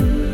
you.